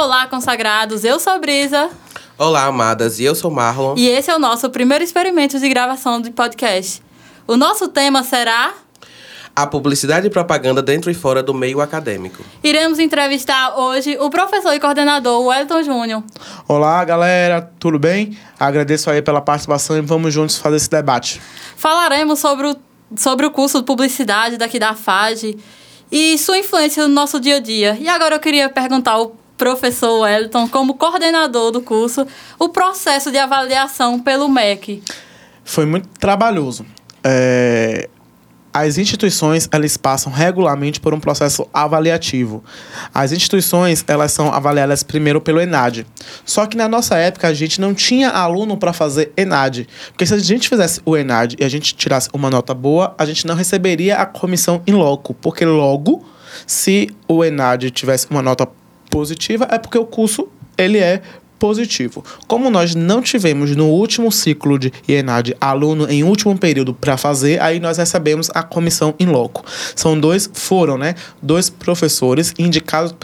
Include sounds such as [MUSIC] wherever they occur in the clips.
Olá, consagrados. Eu sou Brisa. Olá, amadas. E eu sou Marlon. E esse é o nosso primeiro experimento de gravação de podcast. O nosso tema será a publicidade e propaganda dentro e fora do meio acadêmico. Iremos entrevistar hoje o professor e coordenador Wellington Júnior. Olá, galera, tudo bem? Agradeço aí pela participação e vamos juntos fazer esse debate. Falaremos sobre o, sobre o curso de publicidade daqui da FAGE e sua influência no nosso dia a dia. E agora eu queria perguntar ao professor Wellington, como coordenador do curso, o processo de avaliação pelo MEC. Foi muito trabalhoso. É, as instituições elas passam regularmente por um processo avaliativo. As instituições elas são avaliadas primeiro pelo ENAD. Só que na nossa época a gente não tinha aluno para fazer ENAD, porque se a gente fizesse o ENAD e a gente tirasse uma nota boa, a gente não receberia a comissão em loco, porque logo se o ENAD tivesse uma nota positiva é porque o curso ele é positivo. Como nós não tivemos no último ciclo de IENAD aluno em último período para fazer, aí nós recebemos a comissão em loco. São dois, foram, né, dois professores indicados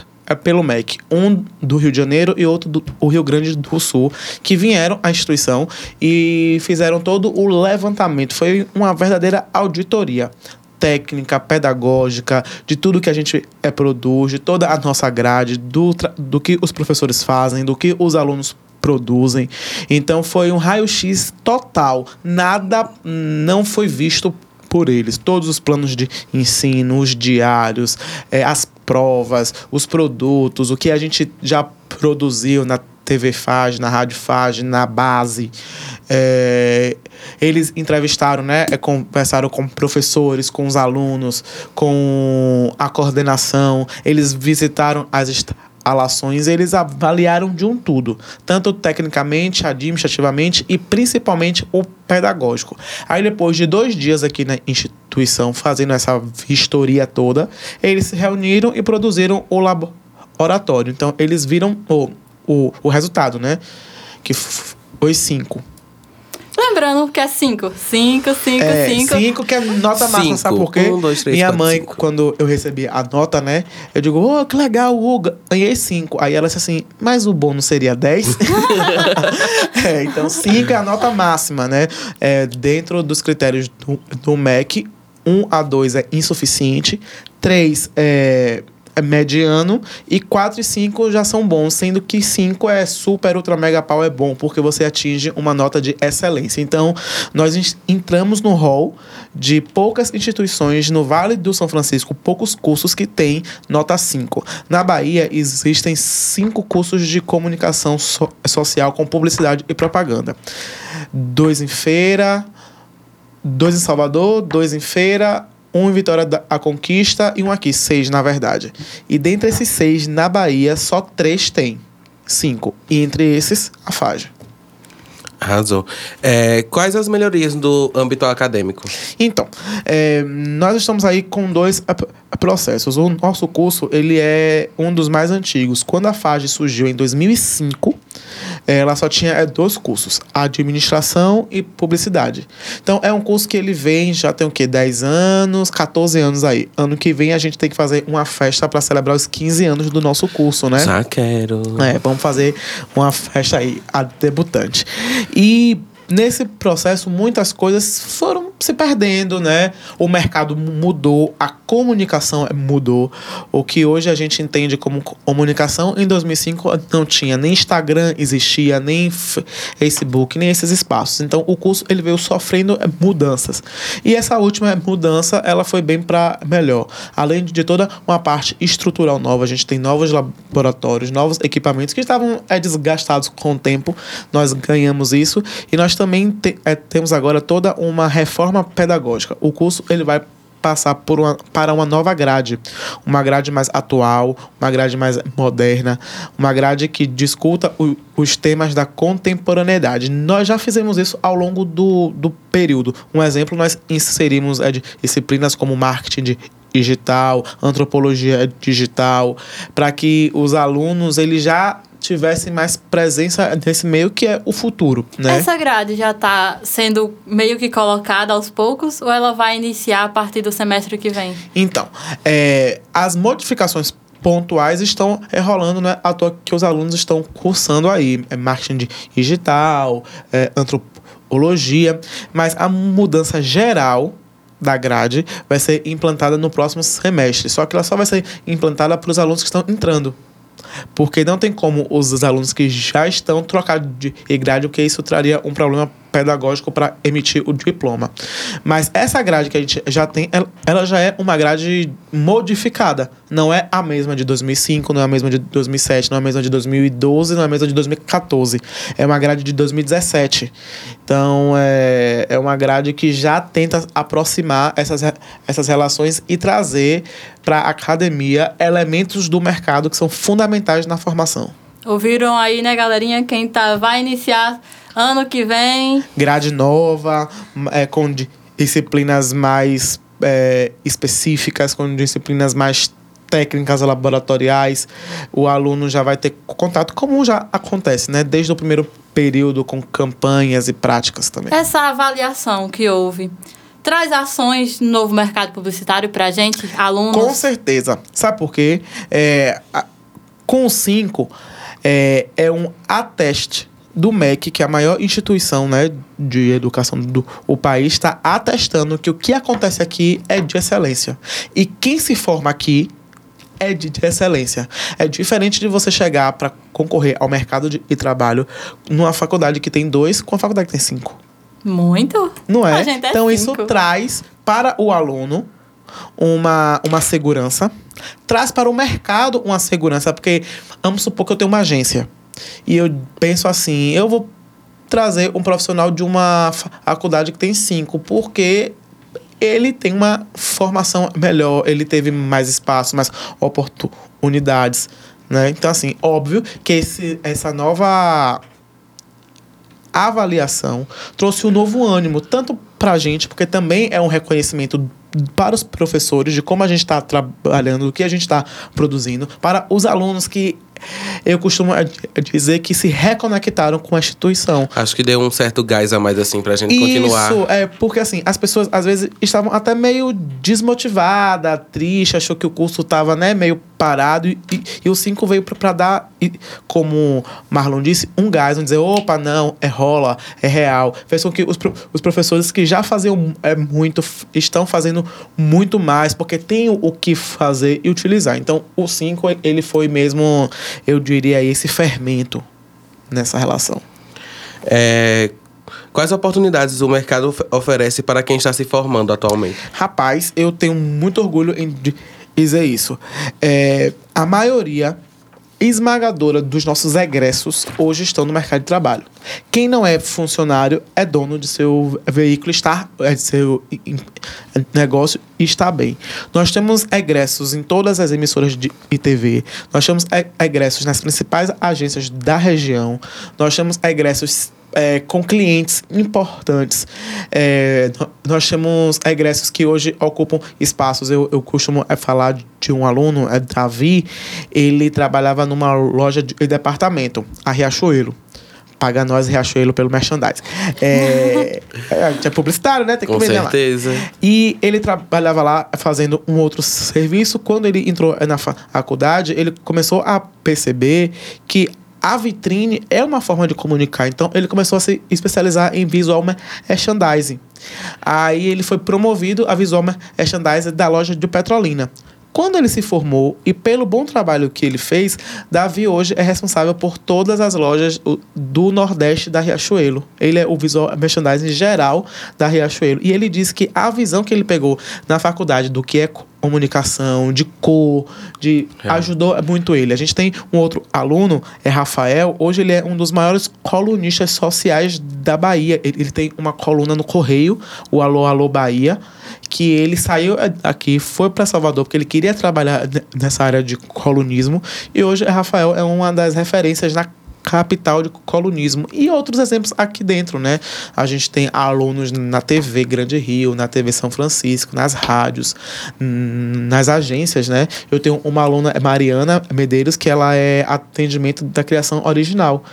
pelo MEC, um do Rio de Janeiro e outro do Rio Grande do Sul, que vieram à instituição e fizeram todo o levantamento. Foi uma verdadeira auditoria técnica, pedagógica, de tudo que a gente é, produz, de toda a nossa grade, do, do que os professores fazem, do que os alunos produzem. Então foi um raio-x total. Nada não foi visto por eles. Todos os planos de ensino, os diários, é, as provas, os produtos, o que a gente já produziu na TV Fage, na Rádio Fage, na base. É, eles entrevistaram, né? É, conversaram com professores, com os alunos, com a coordenação. Eles visitaram as instalações, eles avaliaram de um tudo, tanto tecnicamente, administrativamente e principalmente o pedagógico. Aí depois de dois dias aqui na instituição fazendo essa vistoria toda, eles se reuniram e produziram o laboratório. Então eles viram o o, o resultado, né? Que foi 5. Lembrando que é 5. 5, 5, 5. 5 que é nota máxima, sabe por quê? Um, dois, três, Minha quatro, mãe, cinco. quando eu recebi a nota, né? Eu digo, oh, que legal, oh, ganhei 5. Aí ela disse assim, mas o bônus seria 10? [LAUGHS] é, então 5 é a nota máxima, né? É, dentro dos critérios do, do MEC, 1 um a 2 é insuficiente, 3 é é mediano e 4 e 5 já são bons, sendo que 5 é super, ultra, mega pau é bom, porque você atinge uma nota de excelência. Então, nós entramos no hall de poucas instituições no Vale do São Francisco, poucos cursos que têm nota 5. Na Bahia, existem cinco cursos de comunicação so social com publicidade e propaganda. Dois em feira, dois em Salvador, dois em feira, um em Vitória da Conquista e um aqui, seis na verdade. E dentre esses seis, na Bahia, só três tem. Cinco. E entre esses, a FAGE. Arrasou. É, quais as melhorias do âmbito acadêmico? Então, é, nós estamos aí com dois processos. O nosso curso ele é um dos mais antigos. Quando a FAGE surgiu em 2005, ela só tinha é, dois cursos, administração e publicidade. Então é um curso que ele vem, já tem o quê? 10 anos, 14 anos aí. Ano que vem a gente tem que fazer uma festa para celebrar os 15 anos do nosso curso, né? Já quero. É, vamos fazer uma festa aí, a debutante. E nesse processo muitas coisas foram se perdendo, né? O mercado mudou, a comunicação mudou. O que hoje a gente entende como comunicação, em 2005 não tinha nem Instagram existia, nem Facebook, nem esses espaços. Então o curso ele veio sofrendo mudanças. E essa última mudança, ela foi bem para melhor. Além de toda uma parte estrutural nova, a gente tem novos laboratórios, novos equipamentos que estavam é, desgastados com o tempo. Nós ganhamos isso e nós também te, é, temos agora toda uma reforma pedagógica. O curso ele vai passar por uma, para uma nova grade, uma grade mais atual, uma grade mais moderna, uma grade que discuta o, os temas da contemporaneidade. Nós já fizemos isso ao longo do, do período. Um exemplo, nós inserimos é, disciplinas como marketing digital, antropologia digital, para que os alunos eles já tivessem mais presença nesse meio que é o futuro, né? Essa grade já está sendo meio que colocada aos poucos ou ela vai iniciar a partir do semestre que vem? Então, é, as modificações pontuais estão rolando, né? À toa que os alunos estão cursando aí. É marketing digital, é, antropologia. Mas a mudança geral da grade vai ser implantada no próximo semestre. Só que ela só vai ser implantada para os alunos que estão entrando. Porque não tem como os alunos que já estão trocar de grade, porque isso traria um problema pedagógico para emitir o diploma. Mas essa grade que a gente já tem, ela já é uma grade modificada. Não é a mesma de 2005, não é a mesma de 2007, não é a mesma de 2012, não é a mesma de 2014. É uma grade de 2017. Então, é, é uma grade que já tenta aproximar essas, essas relações e trazer para a academia elementos do mercado que são fundamentais na formação. Ouviram aí, né, galerinha? Quem tá, vai iniciar Ano que vem. Grade nova, é, com disciplinas mais é, específicas, com disciplinas mais técnicas laboratoriais, o aluno já vai ter contato, como já acontece, né? Desde o primeiro período, com campanhas e práticas também. Essa avaliação que houve traz ações no novo mercado publicitário para a gente, alunos? Com certeza. Sabe por quê? É, com o 5, é, é um ateste do MEC, que é a maior instituição né, de educação do o país, está atestando que o que acontece aqui é de excelência. E quem se forma aqui é de, de excelência. É diferente de você chegar para concorrer ao mercado de, de, trabalho numa faculdade que tem dois com a faculdade que tem cinco. Muito. Não é? é então, cinco. isso traz para o aluno uma, uma segurança, traz para o mercado uma segurança, porque vamos supor que eu tenho uma agência e eu penso assim, eu vou trazer um profissional de uma faculdade que tem cinco, porque ele tem uma formação melhor, ele teve mais espaço, mais oportunidades, né? Então, assim, óbvio que esse, essa nova avaliação trouxe um novo ânimo, tanto para a gente, porque também é um reconhecimento para os professores de como a gente está trabalhando, o que a gente está produzindo, para os alunos que eu costumo dizer que se reconectaram com a instituição. Acho que deu um certo gás a mais, assim, pra gente Isso, continuar. Isso, é, porque assim, as pessoas às vezes estavam até meio desmotivadas, tristes, achou que o curso tava, né, meio parado e, e, o 5 veio para dar, e, como Marlon disse, um gás, um dizer, opa, não, é rola, é real. Fez com que os, os professores que já faziam é, muito, estão fazendo muito mais, porque tem o, o que fazer e utilizar. Então, o 5, ele foi mesmo eu diria, esse fermento nessa relação. É, quais oportunidades o mercado oferece para quem está se formando atualmente? Rapaz, eu tenho muito orgulho em dizer isso. É, a maioria esmagadora dos nossos egressos hoje estão no mercado de trabalho. Quem não é funcionário é dono de seu veículo, está, é de seu negócio e está bem. Nós temos egressos em todas as emissoras de TV, nós temos egressos nas principais agências da região, nós temos egressos é, com clientes importantes. É, nós temos egressos que hoje ocupam espaços. Eu, eu costumo é, falar de um aluno, é Davi, ele trabalhava numa loja de departamento, a Riachuelo paga nós Riachuelo pelo merchandising. É, [LAUGHS] é, é publicitário, né? Tem que Com certeza. Lá. E ele trabalhava lá fazendo um outro serviço. Quando ele entrou na faculdade, ele começou a perceber que a vitrine é uma forma de comunicar. Então ele começou a se especializar em visual merchandising. Aí ele foi promovido a visual merchandising da loja de Petrolina. Quando ele se formou e pelo bom trabalho que ele fez, Davi hoje é responsável por todas as lojas do Nordeste da Riachuelo. Ele é o visual merchandising geral da Riachuelo. E ele disse que a visão que ele pegou na faculdade do que é comunicação, de cor, de é. ajudou muito ele. A gente tem um outro aluno, é Rafael. Hoje ele é um dos maiores colunistas sociais da Bahia. Ele, ele tem uma coluna no Correio, o Alô Alô Bahia que ele saiu aqui, foi para Salvador porque ele queria trabalhar nessa área de colunismo e hoje Rafael é uma das referências na capital de colunismo e outros exemplos aqui dentro, né? A gente tem alunos na TV Grande Rio, na TV São Francisco, nas rádios, nas agências, né? Eu tenho uma aluna, Mariana Medeiros, que ela é atendimento da criação original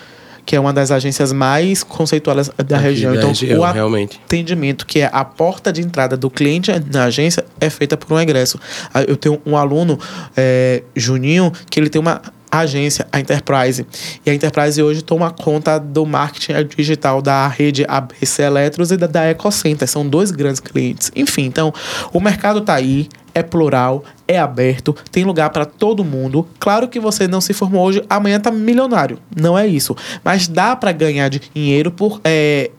que é uma das agências mais conceituadas da Aqui região. Então, região, o realmente. atendimento, que é a porta de entrada do cliente na agência, é feita por um egresso. Ah, Eu tenho um aluno, é, Juninho, que ele tem uma agência, a Enterprise. E a Enterprise hoje toma conta do marketing digital da rede ABC Eletros e da, da Ecocenter. São dois grandes clientes. Enfim, então, o mercado está aí, é plural, é aberto, tem lugar para todo mundo. Claro que você não se formou hoje, amanhã tá milionário. Não é isso. Mas dá para ganhar dinheiro por é,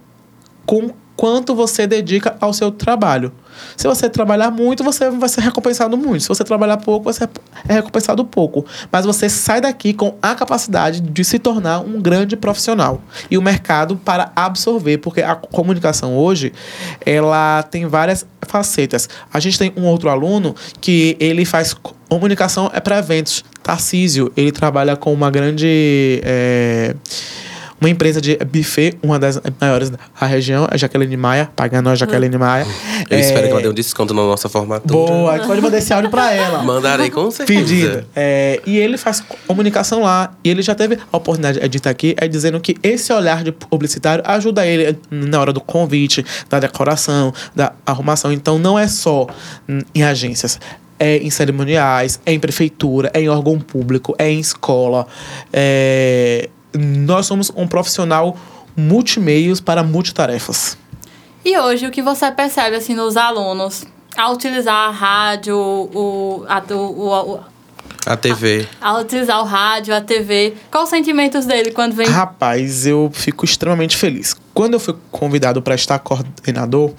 com quanto você dedica ao seu trabalho. Se você trabalhar muito, você vai ser recompensado muito. Se você trabalhar pouco, você é recompensado pouco. Mas você sai daqui com a capacidade de se tornar um grande profissional. E o mercado para absorver, porque a comunicação hoje, ela tem várias facetas. A gente tem um outro aluno que ele faz comunicação é para eventos. Tarcísio, ele trabalha com uma grande... é, uma empresa de buffet, uma das maiores da região, a Jaqueline Maia, pagando a Jaqueline Maia. Eu espero que ela dê É, um desconto na nossa formatura. Boa, pode mandar esse áudio pra ela. Mandarei com certeza. Pedido. É, e ele faz comunicação lá. E ele já teve a oportunidade de estar aqui, é dizendo que esse olhar de publicitário ajuda ele na hora do convite, da decoração, da arrumação. Então não é só em agências. É em cerimoniais, é em prefeitura, é em órgão público, é em escola. É... Nós somos um profissional multimeios para multitarefas. E hoje, o que você percebe assim nos alunos ao utilizar a rádio, o, a, o, o, A TV. ao utilizar o rádio, a TV, quais os sentimentos dele quando vem? Rapaz, eu fico extremamente feliz. Quando eu fui convidado para estar coordenador,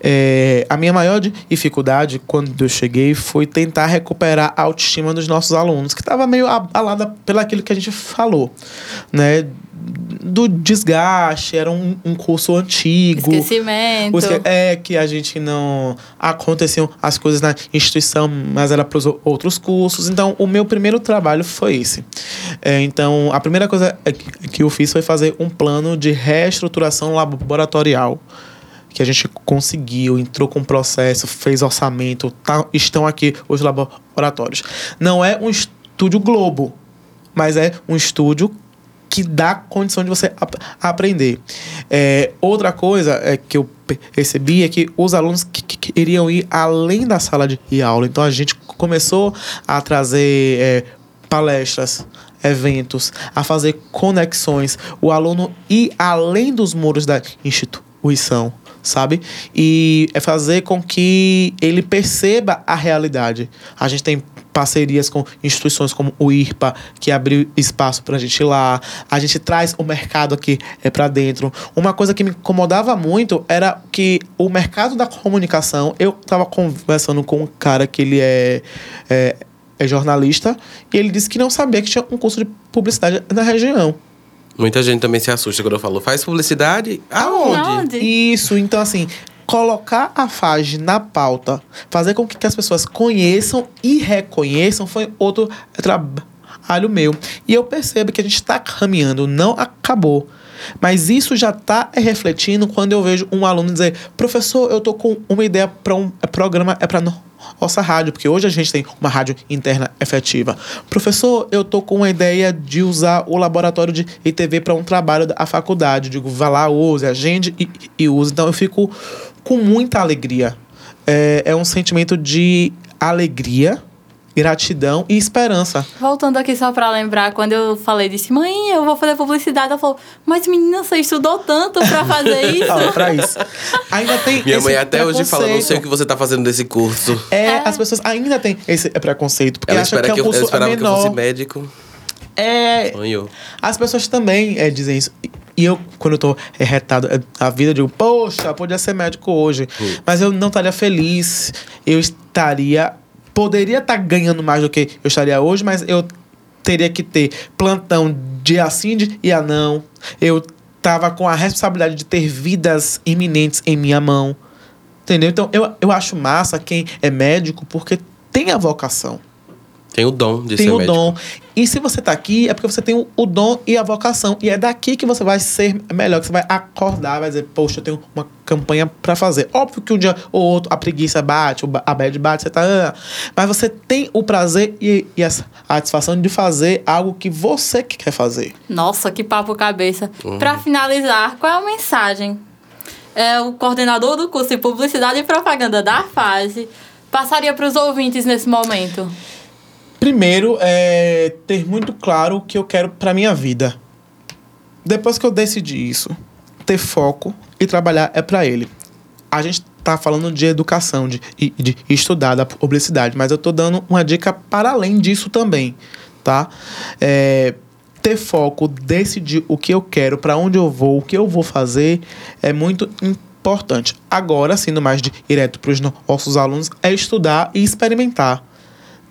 é, a minha maior dificuldade quando eu cheguei foi tentar recuperar a autoestima dos nossos alunos, que estava meio abalada pelo aquilo que a gente falou, né? Do desgaste, era um, um curso antigo. Esquecimento. O esque- É que a gente não. Aconteciam as coisas na instituição, mas era para os outros cursos. Então, o meu primeiro trabalho foi esse. É, então, a primeira coisa é que eu fiz foi fazer um plano de reestruturação laboratorial. Que a gente conseguiu, entrou com processo, fez orçamento, tá- estão aqui os laboratórios. Não é um estúdio Globo, mas é um estúdio que dá condição de você ap- aprender. É, outra coisa é que eu percebi é que os alunos que, que- que iriam ir além da sala de aula. Então a gente começou a trazer é, palestras, eventos, a fazer conexões, o aluno ir além dos muros da instituição. Sabe? E é fazer com que ele perceba a realidade. A gente tem parcerias com instituições como o IRPA, que abriu espaço para a gente ir lá. A gente traz o mercado aqui é para dentro. Uma coisa que me incomodava muito era que o mercado da comunicação, eu estava conversando com um cara que ele é, é, é jornalista, e ele disse que não sabia que tinha um curso de publicidade na região. Muita gente também se assusta quando eu falo, faz publicidade? Aonde? Aonde? Isso, então assim, colocar a FAGE na pauta, fazer com que as pessoas conheçam e reconheçam foi outro trabalho meu. E eu percebo que a gente está caminhando, não acabou. Mas isso já está refletindo quando eu vejo um aluno dizer: professor, eu tô com uma ideia para um programa, é para nossa rádio, porque hoje a gente tem uma rádio interna efetiva. Professor, eu tô com uma ideia de usar o laboratório de ITV para um trabalho da faculdade. Digo, vá lá, use, agende e, e use. Então eu fico com muita alegria. É, é um sentimento de alegria, gratidão e esperança. Voltando aqui só pra lembrar, quando eu falei, disse, mãe, eu vou fazer publicidade. Ela falou, mas menina, você estudou tanto pra fazer [LAUGHS] isso? Fala pra isso. Ainda tem Minha esse mãe até hoje fala, não sei o que você tá fazendo desse curso. É, as pessoas ainda têm esse preconceito, porque Ela espera que é que um eu, ela curso esperava que eu fosse menor. médico. É, Sonhou. As pessoas também é, dizem isso. E eu, quando eu tô é, retado é, a vida, eu digo, poxa, podia ser médico hoje. Mas eu não estaria feliz. Eu estaria. Poderia estar ganhando mais do que eu estaria hoje, mas eu teria que ter plantão dia sim e a não. Eu tava com a responsabilidade de ter vidas iminentes em minha mão. Entendeu? Então, eu, eu acho massa quem é médico porque tem a vocação Tem o dom de tem ser o médico. dom. E se você tá aqui, é porque você tem o, o dom e a vocação. E é daqui que você vai ser melhor, que você vai acordar, vai dizer, poxa, eu tenho uma campanha pra fazer. Óbvio que um dia ou outro a preguiça bate, a bad bate, você tá. ah, mas você tem o prazer e, e a satisfação de fazer algo que você que quer fazer. Nossa, que papo cabeça. Uhum. Pra finalizar, qual é a mensagem? É o coordenador do curso de Publicidade e Propaganda da FASE passaria para os ouvintes nesse momento? Primeiro, é ter muito claro o que eu quero para minha vida. Depois que eu decidi isso, ter foco e trabalhar é para ele. A gente tá falando de educação, de, de estudar da publicidade, mas eu tô dando uma dica para além disso também, tá? É, ter foco, decidir o que eu quero, para onde eu vou, o que eu vou fazer, é muito importante. Agora, sendo mais direto para os nossos alunos, é estudar e experimentar.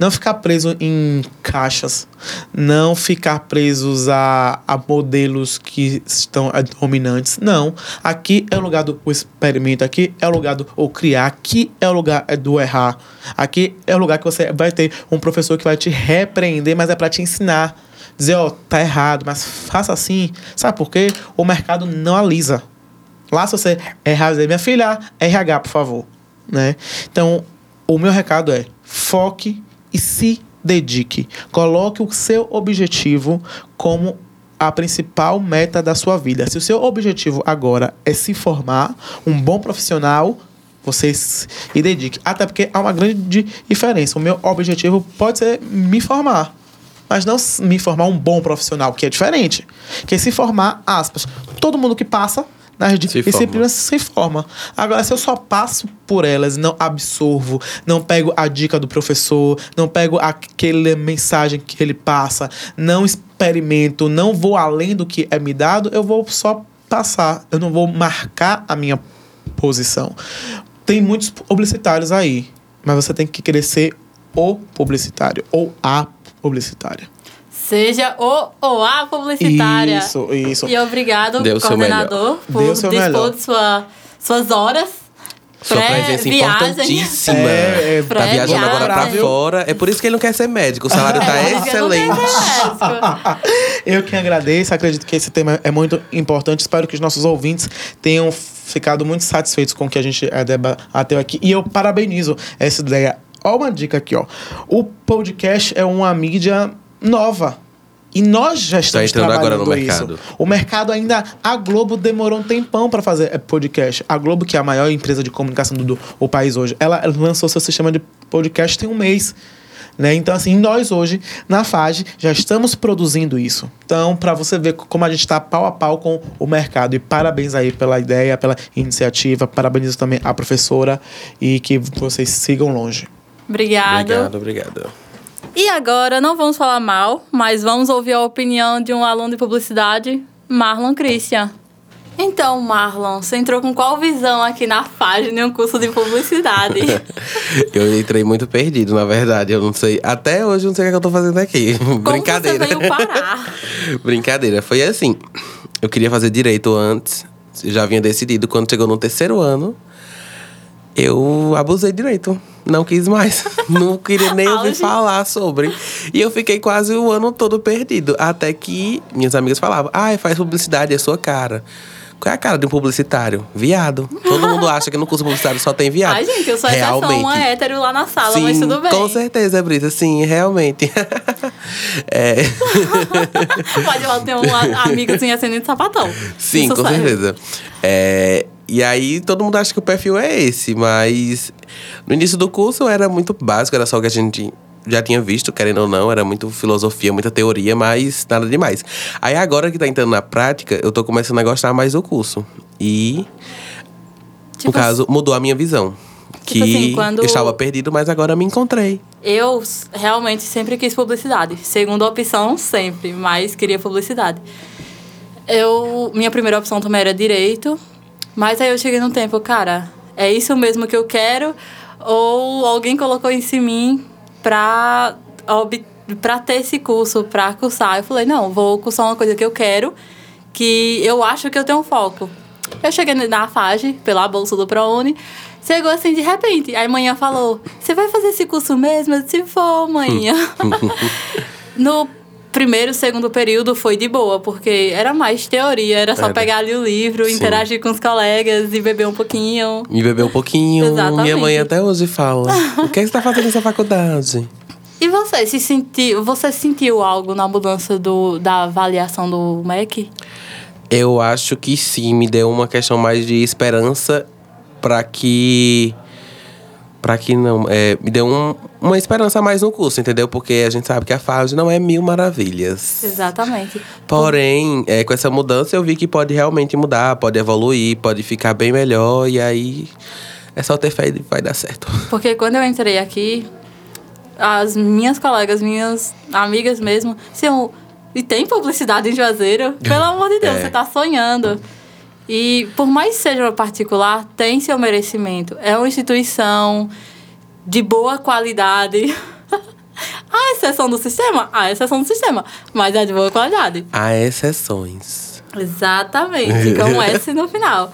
Não ficar preso em caixas, não ficar presos a, a modelos que estão dominantes. Não. Aqui é o lugar do experimento, aqui é o lugar do criar, aqui é o lugar do errar. Aqui é o lugar que você vai ter um professor que vai te repreender, mas é para te ensinar dizer, ó, oh, tá errado, mas faça assim. Sabe por quê? O mercado não alisa. Lá se você errar, dizer, minha filha, RH, por favor. Né? Então, o meu recado é foque e se dedique. Coloque o seu objetivo como a principal meta da sua vida. Se o seu objetivo agora é se formar um bom profissional, você se dedique. Até porque há uma grande diferença. O meu objetivo pode ser me formar mas não me formar um bom profissional, que é diferente. Que se formar, aspas, todo mundo que passa nas disciplinas se forma. Agora, se eu só passo por elas, não absorvo, não pego a dica do professor, não pego aquela mensagem que ele passa, não experimento, não vou além do que é me dado, eu vou só passar. Eu não vou marcar a minha posição. Tem muitos publicitários aí, mas você tem que crescer o publicitário ou a publicitária. Seja o ou a publicitária. Isso, isso. E obrigado, Deu coordenador, por Deu dispor de sua, suas horas. Sua presença importantíssima. É, é, tá viajando agora pra fora. É por isso que ele não quer ser médico. O salário tá É, tenho excelente. Eu que agradeço, acredito que esse tema é muito importante. Espero que os nossos ouvintes tenham ficado muito satisfeitos com o que a gente é, debateu aqui. E eu parabenizo essa ideia. Ó, uma dica aqui, ó. O podcast é uma mídia nova. E nós já estamos entrando agora trabalhando no mercado. isso. O mercado ainda. A Globo demorou um tempão para fazer podcast. A Globo, que é a maior empresa de comunicação do, do país hoje, ela lançou seu sistema de podcast tem um mês. Né? Então, assim, nós hoje, na FAGE, já estamos produzindo isso. Então, para você ver como a gente está pau a pau com o mercado. E parabéns aí pela ideia, pela iniciativa. Parabenizo também a professora e que vocês sigam longe. Obrigado. Obrigado, obrigado. E agora, não vamos falar mal, mas vamos ouvir a opinião de um aluno de publicidade, Marlon Christian. Então, Marlon, você entrou com qual visão aqui na página em um curso de publicidade? [LAUGHS] Eu entrei muito perdido, na verdade. Eu não sei. Até hoje eu não sei o que eu tô fazendo aqui. Como Brincadeira. você veio parar? [LAUGHS] Brincadeira. Foi assim. Eu queria fazer direito antes. Já vinha decidido. Quando chegou no terceiro ano, eu abusei direito. Não quis mais. [LAUGHS] Não queria nem ouvir falar sobre. E eu fiquei quase o ano todo perdido. Até que minhas amigas falavam: ai, faz publicidade, é sua cara. Qual é a cara de um publicitário? Viado. Todo mundo acha que no curso publicitário só tem viado. Ai, gente, eu sou exceção, uma hétero lá na sala, Sim, mas tudo bem. com certeza, Brita. Sim, realmente. [LAUGHS] é, Pode lá ter um a- amigozinho acendendo sapatão. sim, Isso com serve. certeza. É, e aí, todo mundo acha que o perfil é esse, mas no início do curso era muito básico, era só o que a gente já tinha visto, querendo ou não, era muito filosofia, muita teoria, mas nada demais. Aí agora que tá entrando na prática, eu tô começando a gostar mais do curso. E, Tipo no caso, mudou a minha visão. Que Tipo assim, quando- eu estava perdido, mas agora me encontrei. Eu realmente sempre quis publicidade. Segunda opção, sempre, mas queria publicidade. Eu, minha primeira opção também era direito, mas aí eu cheguei num tempo, cara, é isso mesmo que eu quero? Ou alguém colocou isso em mim pra, pra ter esse curso, pra cursar? Eu falei, não, vou cursar uma coisa que eu quero, que eu acho que eu tenho foco. Eu cheguei na FAGE, pela bolsa do ProUni, chegou assim de repente. Aí manhã falou: Você vai fazer esse curso mesmo? Eu disse: Vou, manhã. [LAUGHS] no primeiro, segundo período foi de boa, porque era mais teoria, era só Era. pegar ali o livro, Sim. interagir com os colegas e beber um pouquinho. Me beber um pouquinho. Exatamente. Minha mãe até hoje fala. o que, é que você tá fazendo nessa faculdade? E você se sentiu, você sentiu algo na mudança do, da avaliação do MEC? Eu acho que sim, me deu uma questão mais de esperança para que Pra que não. É, me deu um, uma esperança a mais no curso, entendeu? Porque a gente sabe que a FAD não é mil maravilhas. Exatamente. Porém, é, com essa mudança eu vi que pode realmente mudar, pode evoluir, pode ficar bem melhor. E aí é só ter fé e vai dar certo. Porque quando eu entrei aqui, as minhas colegas, minhas amigas mesmo, diziam, e tem publicidade em Juazeiro? Pelo amor de Deus, [LAUGHS] É. você tá sonhando. E por mais que seja particular, tem seu merecimento. É uma instituição de boa qualidade. [LAUGHS] A exceção do sistema? A exceção do sistema. Mas é de boa qualidade. Há exceções. Exatamente, [LAUGHS] com S no final.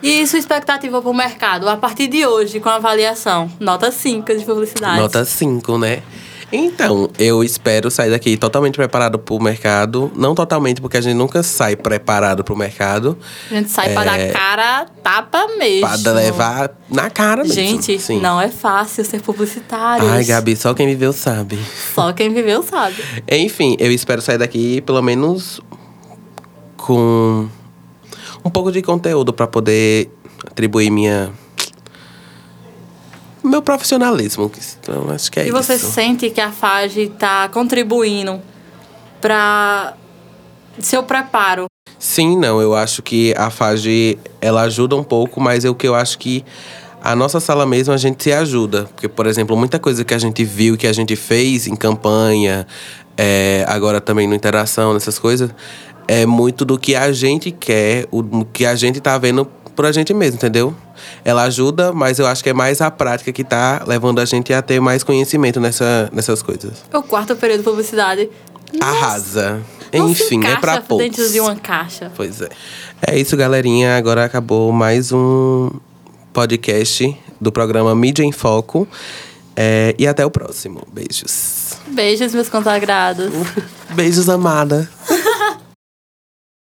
E sua expectativa para o mercado, a partir de hoje, com a avaliação? Nota 5 de publicidade. Nota 5, né? Então, eu espero sair daqui totalmente preparado pro mercado. Não totalmente, porque a gente nunca sai preparado pro mercado. A gente sai para dar cara tapa mesmo. Pra levar na cara mesmo. Gente, Sim. não é fácil ser publicitário. Ai, Gabi, só quem viveu sabe. Só quem viveu sabe. Enfim, eu espero sair daqui pelo menos com um pouco de conteúdo pra poder atribuir minha meu profissionalismo. Então, acho que é e você isso. sente que a FAGE está contribuindo para seu preparo? Sim, não, eu acho que a FAGE ela ajuda um pouco, mas é o que eu acho que a nossa sala mesmo a gente se ajuda. Porque, por exemplo, muita coisa que a gente viu, que a gente fez em campanha, é, agora também no interação, nessas coisas, é muito do que a gente quer, o que a gente tá vendo por a gente mesmo, entendeu? Ela ajuda, mas eu acho que é mais a prática que tá levando a gente a ter mais conhecimento nessa, nessas coisas. O quarto período de publicidade. Arrasa. não Enfim, é pra poucos. dentro de uma caixa. Pois é. É isso, galerinha. Agora acabou mais um podcast do programa Mídia em Foco. É, e até o próximo. Beijos. Beijos, meus consagrados. [LAUGHS] Beijos, amada.